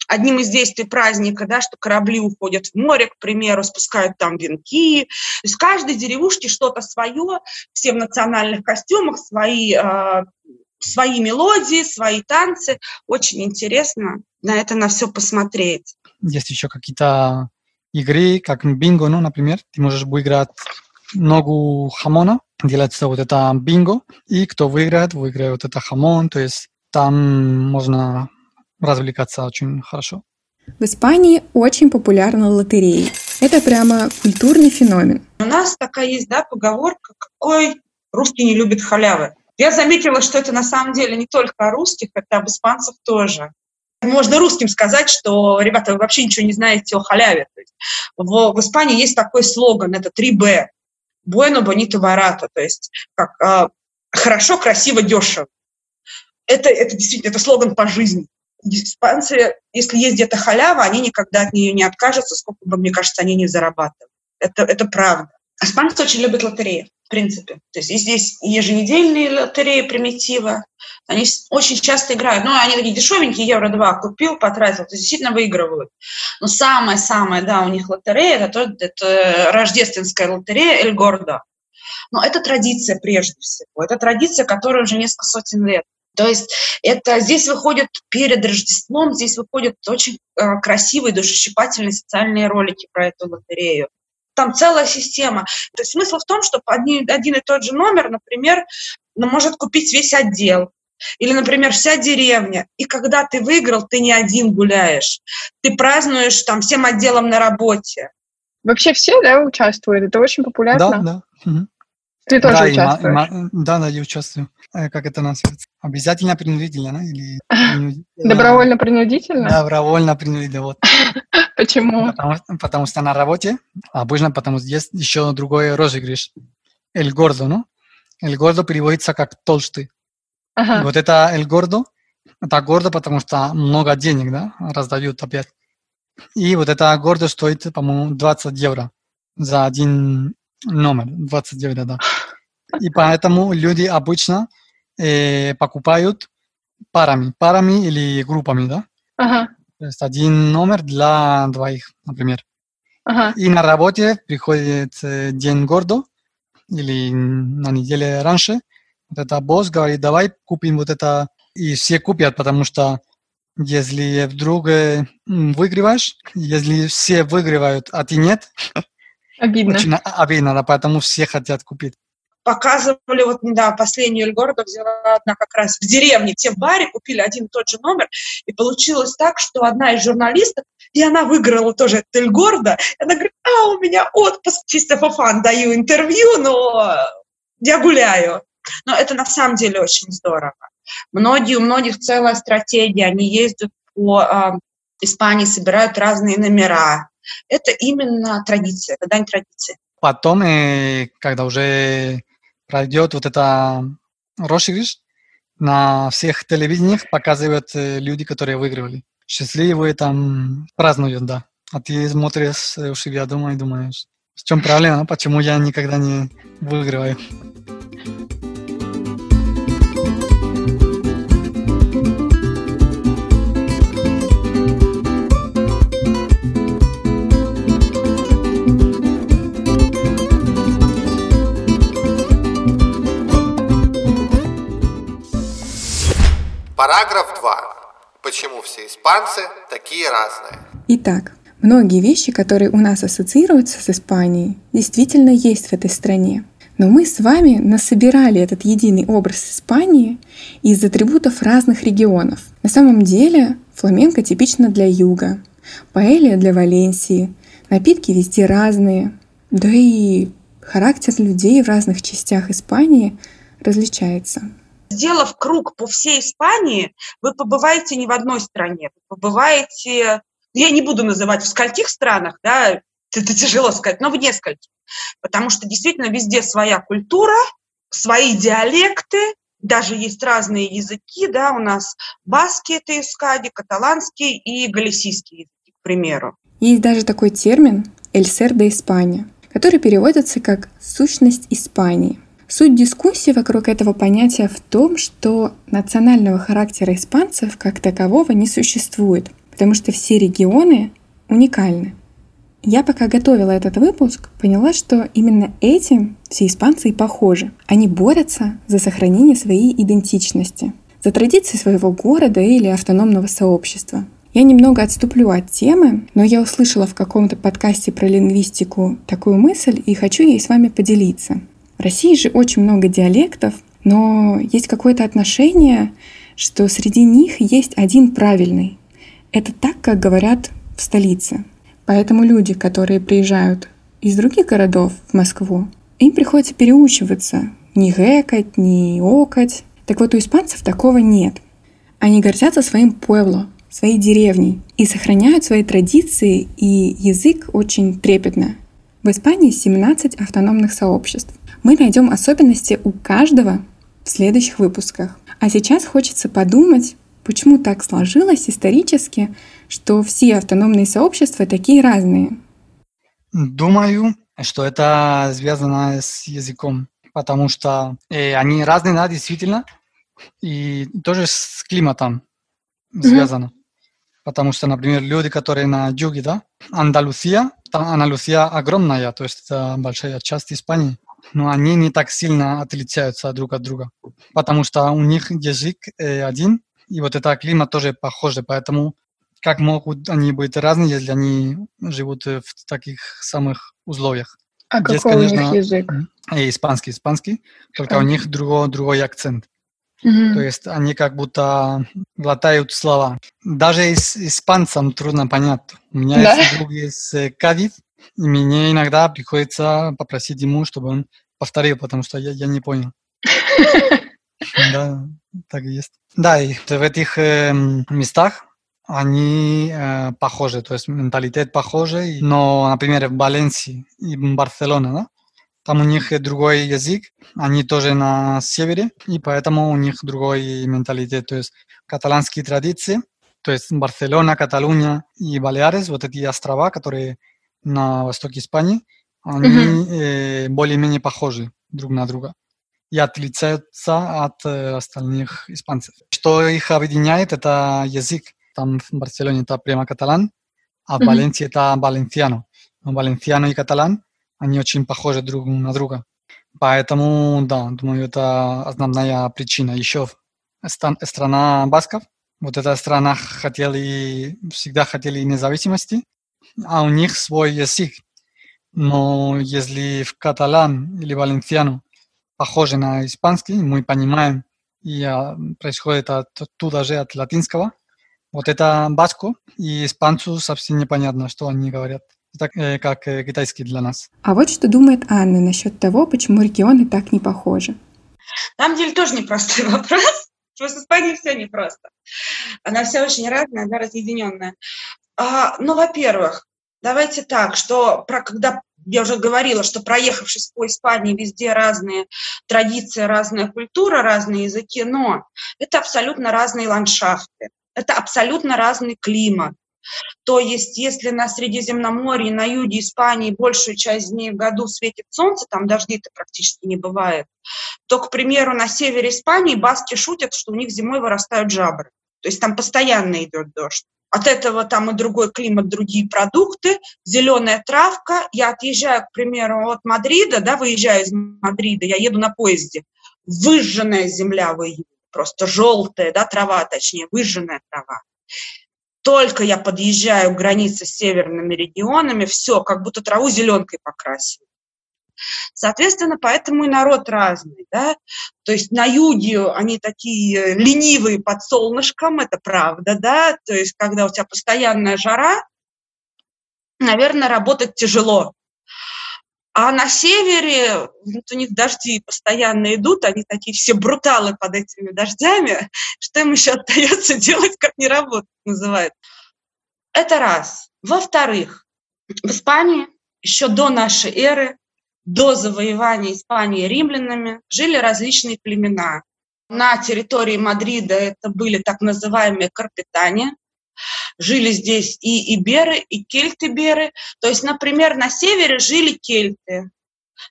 одним из действий праздника, да, что корабли уходят в море, к примеру, спускают там венки. То есть в каждой деревушке что-то свое, все в национальных костюмах, свои, э, свои мелодии, свои танцы. Очень интересно на это на все посмотреть. Есть еще какие-то игры, как бинго, ну, например. Ты можешь выиграть ногу хамона, делается вот это бинго, и кто выиграет, выиграет вот это хамон, то есть там можно развлекаться очень хорошо. В Испании очень популярны лотереи. Это прямо культурный феномен. У нас такая есть, да, поговорка, какой русский не любит халявы. Я заметила, что это на самом деле не только о русских, это об испанцев тоже. Можно русским сказать, что, ребята, вы вообще ничего не знаете о халяве. То есть в, в Испании есть такой слоган, это 3Б. Bueno, bonito, barato. То есть как э, хорошо, красиво, дешево. Это, это действительно это слоган по жизни испанцы, если есть где-то халява, они никогда от нее не откажутся, сколько бы, мне кажется, они не зарабатывают. Это, это правда. Испанцы очень любят лотереи, в принципе. То есть здесь еженедельные лотереи примитива. Они очень часто играют. Ну, они такие дешевенькие, евро два купил, потратил. То есть действительно выигрывают. Но самое-самое, да, у них лотерея, это, это рождественская лотерея Эль Гордо. Но это традиция прежде всего. Это традиция, которая уже несколько сотен лет. То есть это здесь выходят перед Рождеством, здесь выходят очень э, красивые, душесчипательные социальные ролики про эту лотерею. Там целая система. То есть смысл в том, что один, один и тот же номер, например, ну, может купить весь отдел. Или, например, вся деревня. И когда ты выиграл, ты не один гуляешь. Ты празднуешь там всем отделом на работе. Вообще все, да, участвуют? Это очень популярно? Да, да. Угу. Ты тоже да, участвуешь? И, да, да, я участвую. Э, как это называется? Обязательно принудительно, да? Или Добровольно-принудительно? Добровольно-принудительно, вот. Почему? Потому, потому что на работе, обычно потому что есть еще другой розыгрыш. El gordo, ¿no? El gordo переводится как толстый. Ага. И вот это el gordo, это гордо, потому что много денег, да, раздают опять. И вот это гордо стоит, по-моему, 20 евро за один номер, 20 евро, да. И поэтому люди обычно э, покупают парами, парами или группами, да? Ага. То есть один номер для двоих, например. Ага. И на работе приходит э, день гордо или на неделе раньше. Вот это босс говорит, давай купим вот это. И все купят, потому что если вдруг э, выигрываешь, если все выигрывают, а ты нет, обидно. Очень обидно, да, поэтому все хотят купить показывали, вот недавно последнюю Эльгорода взяла одна как раз в деревне, все в баре купили один и тот же номер, и получилось так, что одна из журналистов, и она выиграла тоже этот Эльгорда, и она говорит, а, у меня отпуск, чисто по фан, даю интервью, но я гуляю. Но это на самом деле очень здорово. Многие, у многих целая стратегия, они ездят по э, Испании, собирают разные номера. Это именно традиция, это дань традиции. Потом, э, когда уже пройдет вот это розыгрыш, на всех телевидениях показывают э, люди, которые выигрывали. Счастливые там празднуют, да. А ты смотришь у себя дома и думаешь, в чем проблема, почему я никогда не выигрываю. Параграф 2. Почему все испанцы такие разные? Итак, многие вещи, которые у нас ассоциируются с Испанией, действительно есть в этой стране. Но мы с вами насобирали этот единый образ Испании из атрибутов разных регионов. На самом деле фламенко типично для юга, паэлья для Валенсии, напитки везде разные, да и характер людей в разных частях Испании различается сделав круг по всей Испании, вы побываете не в одной стране, вы побываете, я не буду называть в скольких странах, да, это тяжело сказать, но в нескольких. Потому что действительно везде своя культура, свои диалекты, даже есть разные языки, да, у нас баски это искади, каталанский и галисийский языки, к примеру. Есть даже такой термин «эль сер де Испания», который переводится как «сущность Испании». Суть дискуссии вокруг этого понятия в том, что национального характера испанцев как такового не существует. потому что все регионы уникальны. Я пока готовила этот выпуск, поняла, что именно этим все испанцы и похожи. Они борются за сохранение своей идентичности, за традиции своего города или автономного сообщества. Я немного отступлю от темы, но я услышала в каком-то подкасте про лингвистику такую мысль и хочу ей с вами поделиться. В России же очень много диалектов, но есть какое-то отношение, что среди них есть один правильный. Это так, как говорят в столице. Поэтому люди, которые приезжают из других городов в Москву, им приходится переучиваться, не гэкать, не окать. Так вот, у испанцев такого нет. Они гордятся своим пуэбло, своей деревней и сохраняют свои традиции и язык очень трепетно. В Испании 17 автономных сообществ. Мы найдем особенности у каждого в следующих выпусках. А сейчас хочется подумать, почему так сложилось исторически, что все автономные сообщества такие разные. Думаю, что это связано с языком, потому что э, они разные, да, действительно, и тоже с климатом связано. Mm-hmm. Потому что, например, люди, которые на юге, да, Андалусия, там Андалусия огромная, то есть это большая часть Испании, но они не так сильно отличаются друг от друга, потому что у них язык э, один, и вот это климат тоже похожий, поэтому как могут они быть разные, если они живут в таких самых условиях? А Здесь, какой конечно, у них язык? Э, испанский, испанский, только у них другой, другой акцент. Mm-hmm. То есть они как будто глотают слова. Даже с испанцам трудно понять. У меня да? есть друг из э, Кадис, и мне иногда приходится попросить ему, чтобы он повторил, потому что я, я не понял. Да, так и есть. Да, и в этих э, местах они э, похожи, то есть менталитет похожий, но, например, в Валенсии и в Барселоне, да, там у них другой язык, они тоже на севере, и поэтому у них другой менталитет, то есть каталанские традиции, то есть Барселона, Каталуния и Балеарес, вот эти острова, которые на востоке Испании, они mm-hmm. э, более-менее похожи друг на друга и отличаются от э, остальных испанцев. Что их объединяет, это язык. Там в Барселоне это прямо каталан, а в mm-hmm. Валенсии это валенсиано. Валенсиано и каталан они очень похожи друг на друга. Поэтому, да, думаю, это основная причина. Еще страна басков, вот эта страна хотели, всегда хотели независимости, а у них свой язык. Но если в каталан или валенсиану похоже на испанский, мы понимаем, и а, происходит оттуда же от латинского, вот это баско, и испанцу совсем непонятно, что они говорят так, э, как э, китайский для нас. А вот что думает Анна насчет того, почему регионы так не похожи. На самом деле тоже непростой вопрос. Просто с Испанией все непросто. Она вся очень разная, она разъединенная. А, ну, во-первых, давайте так, что про, когда я уже говорила, что проехавшись по Испании, везде разные традиции, разная культура, разные языки, но это абсолютно разные ландшафты, это абсолютно разный климат, то есть, если на Средиземноморье, на юге Испании большую часть дней в году светит солнце, там дождей-то практически не бывает, то, к примеру, на севере Испании баски шутят, что у них зимой вырастают жабры. То есть там постоянно идет дождь. От этого там и другой климат, другие продукты, зеленая травка. Я отъезжаю, к примеру, от Мадрида, да, выезжаю из Мадрида, я еду на поезде. Выжженная земля в июле, просто желтая, да, трава, точнее, выжженная трава только я подъезжаю к границе с северными регионами, все, как будто траву зеленкой покрасили. Соответственно, поэтому и народ разный, да, то есть на юге они такие ленивые под солнышком, это правда, да, то есть когда у тебя постоянная жара, наверное, работать тяжело, а на севере вот у них дожди постоянно идут, они такие все бруталы под этими дождями, что им еще остается делать, как не работать, называют. Это раз. Во-вторых, в Испании еще до нашей эры, до завоевания Испании римлянами, жили различные племена. На территории Мадрида это были так называемые карпетане, Жили здесь и иберы, и кельты-беры. То есть, например, на севере жили кельты.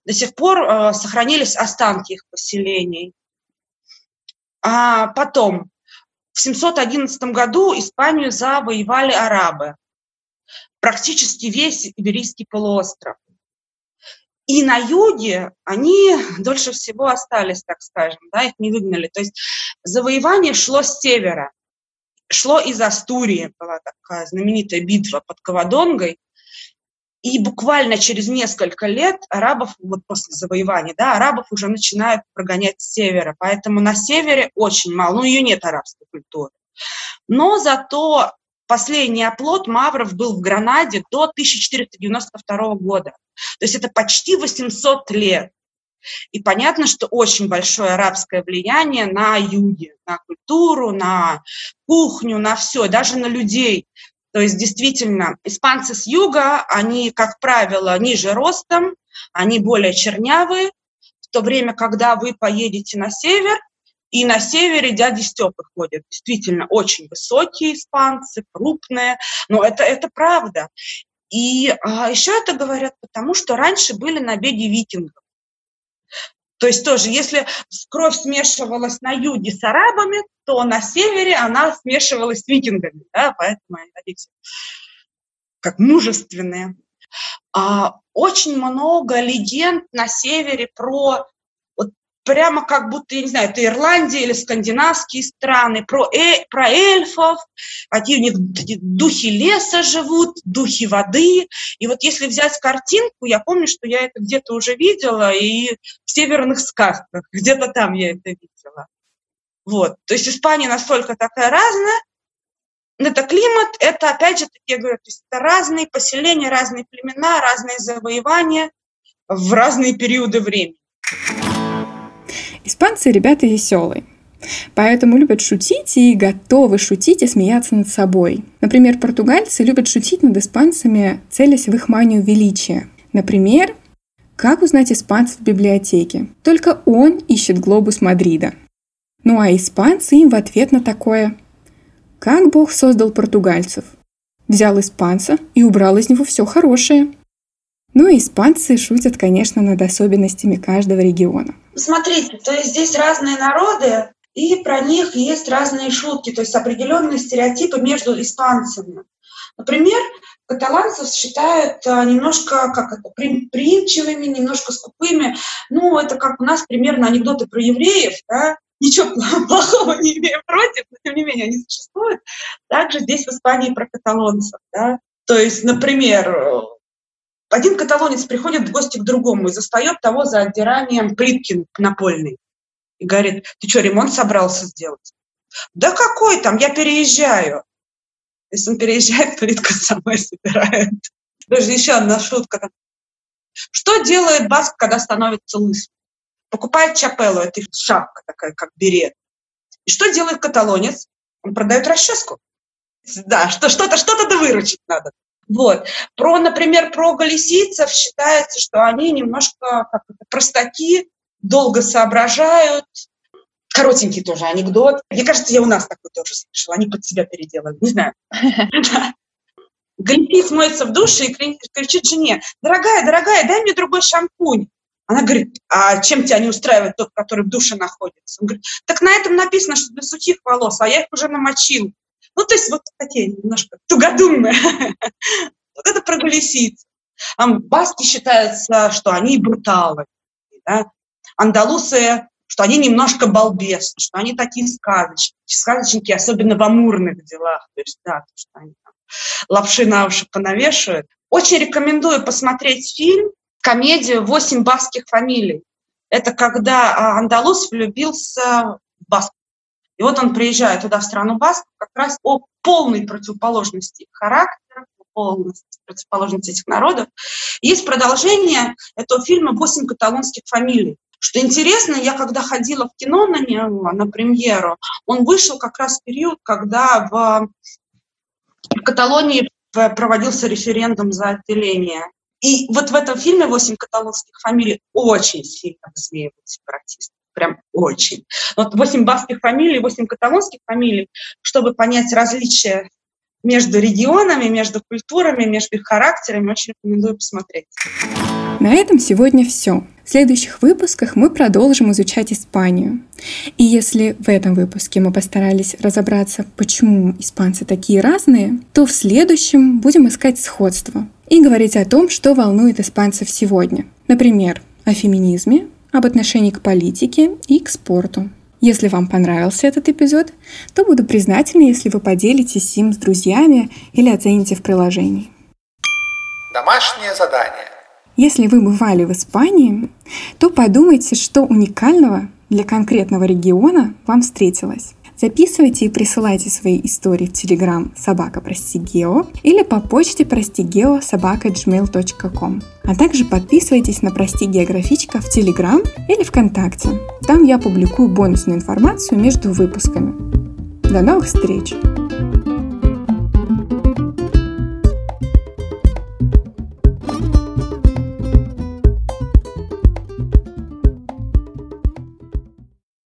До сих пор э, сохранились останки их поселений. А потом в 711 году Испанию завоевали арабы. Практически весь Иберийский полуостров. И на юге они дольше всего остались, так скажем, да, их не выгнали. То есть завоевание шло с севера, шло из Астурии, была такая знаменитая битва под Кавадонгой, и буквально через несколько лет арабов, вот после завоевания, да, арабов уже начинают прогонять с севера. Поэтому на севере очень мало, ну, ее нет арабской культуры. Но зато последний оплот мавров был в Гранаде до 1492 года. То есть это почти 800 лет. И понятно, что очень большое арабское влияние на юге, на культуру, на кухню, на все, даже на людей. То есть действительно, испанцы с юга, они, как правило, ниже ростом, они более чернявые, в то время, когда вы поедете на север, и на севере дяди Степы ходят. Действительно, очень высокие испанцы, крупные. Но это, это правда. И а, еще это говорят потому, что раньше были набеги викингов. То есть тоже, если кровь смешивалась на юге с арабами, то на севере она смешивалась с викингами, да, поэтому они как мужественные. А, очень много легенд на севере про прямо как будто, я не знаю, это Ирландия или скандинавские страны, про, э, про эльфов, какие у них духи леса живут, духи воды. И вот если взять картинку, я помню, что я это где-то уже видела, и в северных сказках, где-то там я это видела. Вот. То есть Испания настолько такая разная, это климат, это, опять же, таки, я говорю, то есть это разные поселения, разные племена, разные завоевания в разные периоды времени. Испанцы ребята веселые. Поэтому любят шутить и готовы шутить и смеяться над собой. Например, португальцы любят шутить над испанцами, целясь в их манию величия. Например, как узнать испанцев в библиотеке? Только он ищет глобус Мадрида. Ну а испанцы им в ответ на такое. Как Бог создал португальцев? Взял испанца и убрал из него все хорошее. Ну и испанцы шутят, конечно, над особенностями каждого региона. Смотрите, то есть здесь разные народы, и про них есть разные шутки, то есть определенные стереотипы между испанцами. Например, каталанцев считают а, немножко как это, прилипчивыми, немножко скупыми. Ну, это как у нас примерно анекдоты про евреев, да? ничего плохого не имею против, но тем не менее они существуют. Также здесь в Испании про каталонцев. Да? То есть, например, один каталонец приходит в гости к другому и застает того за отдиранием плитки напольной. И говорит, ты что, ремонт собрался сделать? Да какой там, я переезжаю. Если он переезжает, плитка самой собирает. Даже еще одна шутка. Что делает Баск, когда становится лысым? Покупает чапеллу, это шапка такая, как берет. И что делает каталонец? Он продает расческу. Да, что, что-то, что-то выручить надо. Вот. Про, например, про галисийцев считается, что они немножко как это, простаки, долго соображают. Коротенький тоже анекдот. Мне кажется, я у нас такой тоже слышала. Они под себя переделали. Не знаю. Галисиец моется в душе и кричит жене, дорогая, дорогая, дай мне другой шампунь. Она говорит, а чем тебя не устраивает тот, который в душе находится? Он говорит, так на этом написано, что для сухих волос, а я их уже намочил. Ну, то есть вот такие немножко тугодумные. Вот это про галисийцев. Баски считаются, что они бруталы. Да? Андалусы, что они немножко балбесы, что они такие сказочники, сказочники, особенно в амурных делах. То есть, да, то, что они там лапши на уши понавешивают. Очень рекомендую посмотреть фильм, комедию «Восемь баских фамилий». Это когда а, андалус влюбился в баск. И вот он приезжает туда, в страну Баск, как раз о полной противоположности характера, полностью противоположности этих народов. Есть продолжение этого фильма «Восемь каталонских фамилий». Что интересно, я когда ходила в кино на него, на премьеру, он вышел как раз в период, когда в, Каталонии проводился референдум за отделение. И вот в этом фильме «Восемь каталонских фамилий» очень сильно высмеивают сепаратистов прям очень. Вот восемь баских фамилий, восемь каталонских фамилий, чтобы понять различия между регионами, между культурами, между их характерами, очень рекомендую посмотреть. На этом сегодня все. В следующих выпусках мы продолжим изучать Испанию. И если в этом выпуске мы постарались разобраться, почему испанцы такие разные, то в следующем будем искать сходства и говорить о том, что волнует испанцев сегодня. Например, о феминизме, об отношении к политике и к спорту. Если вам понравился этот эпизод, то буду признательна, если вы поделитесь им с друзьями или оцените в приложении. Домашнее задание. Если вы бывали в Испании, то подумайте, что уникального для конкретного региона вам встретилось. Записывайте и присылайте свои истории в Телеграм собака прости гео или по почте прости гео собака gmail.com. А также подписывайтесь на Прости Географичка в Телеграм или ВКонтакте. Там я публикую бонусную информацию между выпусками. До новых встреч!